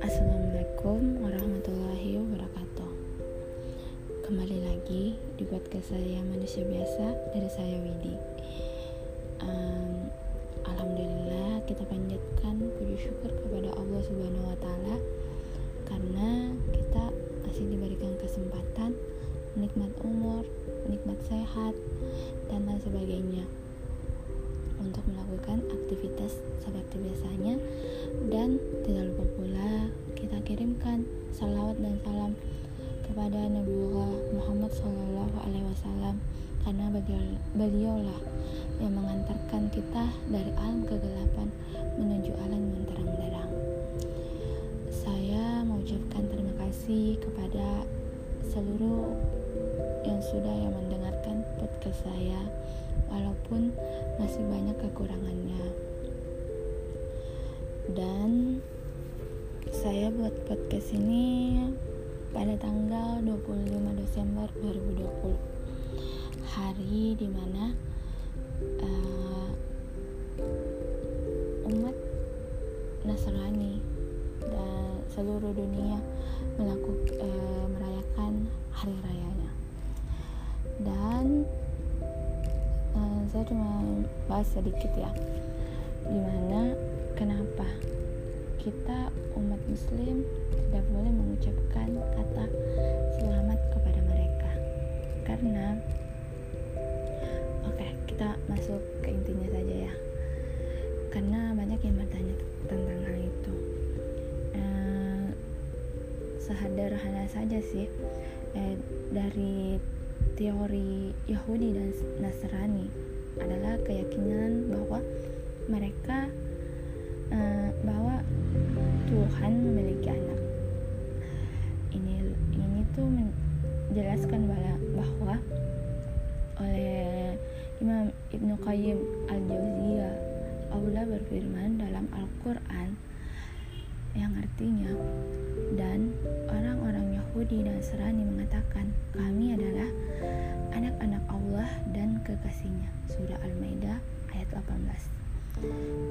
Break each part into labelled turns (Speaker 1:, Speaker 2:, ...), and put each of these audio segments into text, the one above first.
Speaker 1: Assalamualaikum warahmatullahi wabarakatuh. Kembali lagi di podcast saya manusia biasa dari saya Widi. Um, tidak lupa pula kita kirimkan salawat dan salam kepada Nabi Muhammad Shallallahu Alaihi Wasallam karena beliaulah yang mengantarkan kita dari alam kegelapan menuju alam yang terang benderang. Saya mengucapkan terima kasih kepada seluruh yang sudah yang mendengarkan podcast saya walaupun masih banyak kekurangannya dan saya buat podcast ini pada tanggal 25 Desember 2020 hari di mana uh, umat Nasrani dan seluruh dunia melakukan uh, merayakan hari rayanya. Dan uh, saya cuma bahas sedikit ya di mana kenapa kita umat muslim tidak boleh mengucapkan kata selamat kepada mereka. Karena oke okay, kita masuk ke intinya saja ya. Karena banyak yang bertanya tentang hal itu. Eh, sederhana saja sih eh, dari teori Yahudi dan Nasrani adalah keyakinan bahwa mereka Tuhan memiliki anak. Ini ini tuh menjelaskan bahwa oleh Imam Ibnu Qayyim al-Jauziyah Allah berfirman dalam Al-Qur'an yang artinya dan orang-orang Yahudi dan Serani mengatakan kami adalah anak-anak Allah dan kekasihnya surah Al-Maidah ayat 18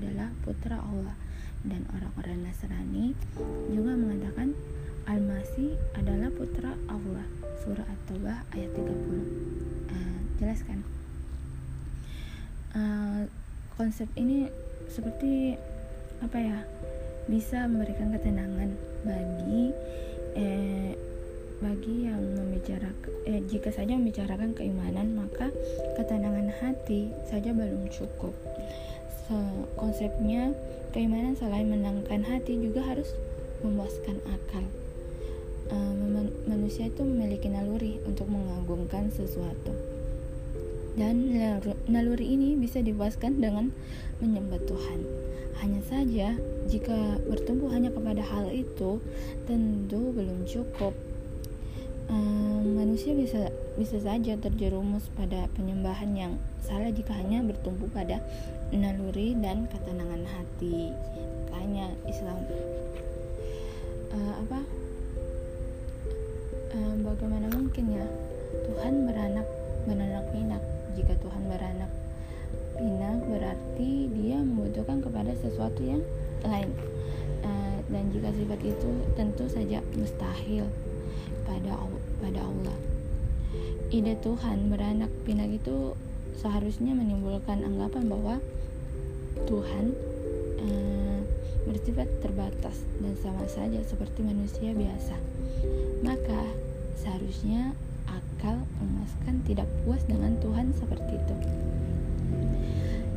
Speaker 1: adalah putra Allah. Dan orang-orang Nasrani juga mengatakan Al-Masih adalah putra Allah. Surah At-Taubah ayat 30 uh, eh, jelas kan uh, konsep ini seperti apa ya? Bisa memberikan ketenangan bagi eh, bagi yang membicarakan eh, jika saja membicarakan keimanan maka ketenangan hati saja belum cukup konsepnya keimanan selain menenangkan hati juga harus memuaskan akal. Uh, manusia itu memiliki naluri untuk mengagungkan sesuatu. Dan naluri ini bisa dipuaskan dengan menyembah Tuhan. Hanya saja jika bertumbuh hanya kepada hal itu tentu belum cukup manusia bisa bisa saja terjerumus pada penyembahan yang salah jika hanya bertumpu pada naluri dan ketenangan hati. Makanya Islam uh, apa? Uh, bagaimana mungkin ya? Tuhan beranak beranak pinak. Jika Tuhan beranak pinak berarti dia membutuhkan kepada sesuatu yang lain. Uh, dan jika sifat itu tentu saja mustahil pada pada Allah. Ide Tuhan beranak pinak itu seharusnya menimbulkan anggapan bahwa Tuhan eh, bersifat terbatas dan sama saja seperti manusia biasa. Maka seharusnya akal memuaskan tidak puas dengan Tuhan seperti itu.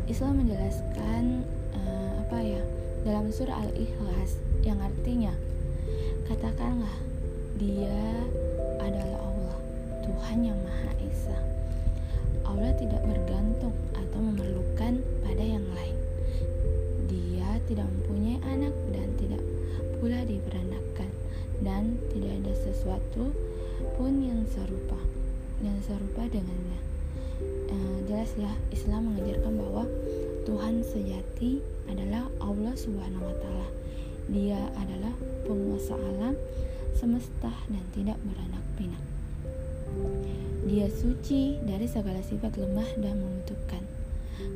Speaker 1: Islam menjelaskan eh, apa ya dalam surah Al-Ikhlas yang artinya katakanlah dia Yang Maha Esa. Allah tidak bergantung atau memerlukan pada yang lain. Dia tidak mempunyai anak dan tidak pula diperanakan dan tidak ada sesuatu pun yang serupa yang serupa dengannya. E, jelas ya, Islam mengajarkan bahwa Tuhan sejati adalah Allah Subhanahu wa taala. Dia adalah penguasa alam semesta dan tidak beranak pinak. Dia suci dari segala sifat lemah dan membutuhkan.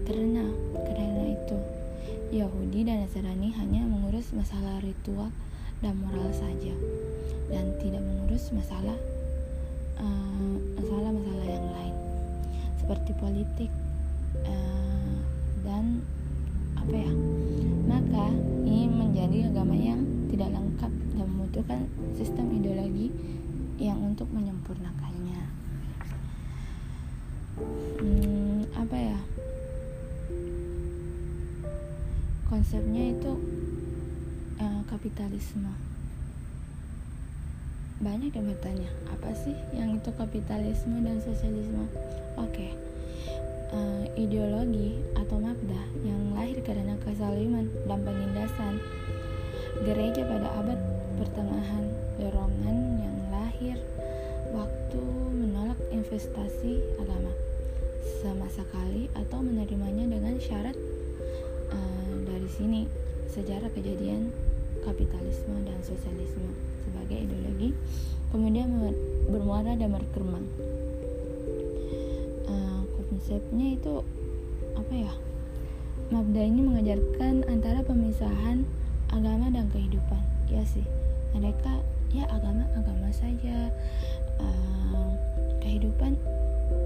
Speaker 1: Karena karena itu Yahudi dan Nasrani hanya mengurus masalah ritual dan moral saja dan tidak mengurus masalah eh, masalah-masalah uh, yang lain seperti politik uh, dan apa ya maka ini menjadi agama yang tidak lengkap dan membutuhkan sistem ideologi yang untuk menyempurnakannya hmm, apa ya? Konsepnya itu uh, kapitalisme. Banyak yang bertanya apa sih yang itu kapitalisme dan sosialisme? Oke okay. uh, eh, ideologi atau mabda yang lahir karena kesaliman dan penindasan. Gereja pada abad pertengahan dorongan yang lahir waktu menolak investasi agama sama sekali atau menerimanya dengan syarat uh, dari sini sejarah kejadian kapitalisme dan sosialisme sebagai ideologi kemudian bermuara dan berkembang uh, konsepnya itu apa ya? Mabda ini mengajarkan antara pemisahan agama dan kehidupan. Ya sih mereka ya agama agama saja kehidupan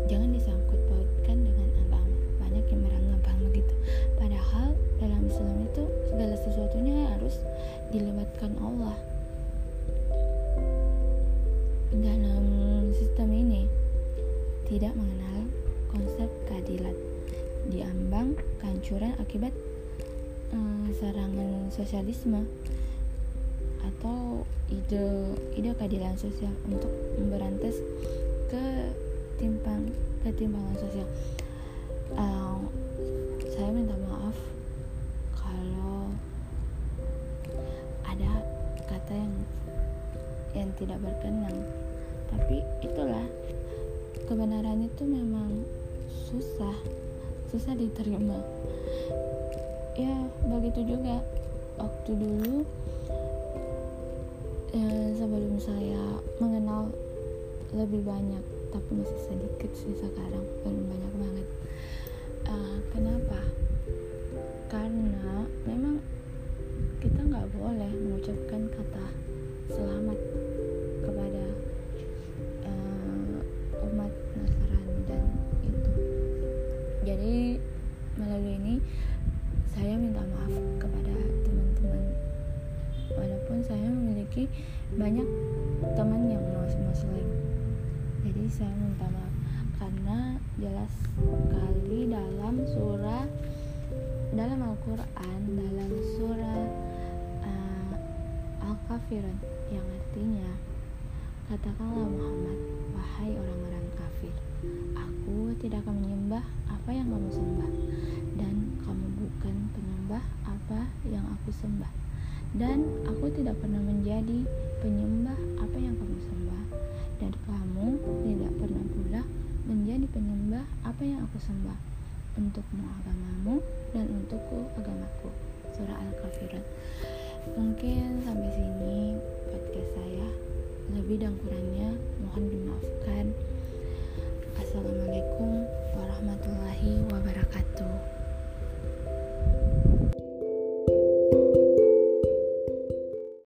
Speaker 1: jangan disangkut pautkan dengan agama. Banyak yang merangkap begitu padahal dalam Islam itu segala sesuatunya harus dilibatkan Allah. Dalam sistem ini tidak mengenal konsep keadilan. Diambang kehancuran akibat serangan sosialisme atau ide ide keadilan sosial untuk memberantas ketimpang ketimpangan sosial. Uh, saya minta maaf kalau ada kata yang yang tidak berkenan. Tapi itulah kebenaran itu memang susah susah diterima. Ya begitu juga waktu dulu eh, sebelum saya mengenal lebih banyak tapi masih sedikit sih sekarang belum banyak banget. Uh, kenapa? Karena memang kita nggak boleh mengucapkan kata selamat kepada uh, umat Nasrani dan itu. Jadi melalui ini saya minta maaf kepada walaupun saya memiliki banyak teman yang muslim jadi saya minta maaf karena jelas sekali dalam surah dalam Al-Quran dalam surah uh, Al-Kafirun yang artinya Katakanlah Muhammad, wahai orang-orang kafir, aku tidak akan menyembah apa yang kamu sembah, dan kamu bukan penyembah apa yang aku sembah, dan aku tidak pernah menjadi penyembah apa yang kamu sembah. Dan kamu tidak pernah pula menjadi penyembah apa yang aku sembah. Untukmu agamamu dan untukku agamaku. Surah al-kafirat. mungkin sampai sini podcast saya. Lebih dan kurangnya mohon dimaafkan. Assalamualaikum warahmatullahi wabarakatuh.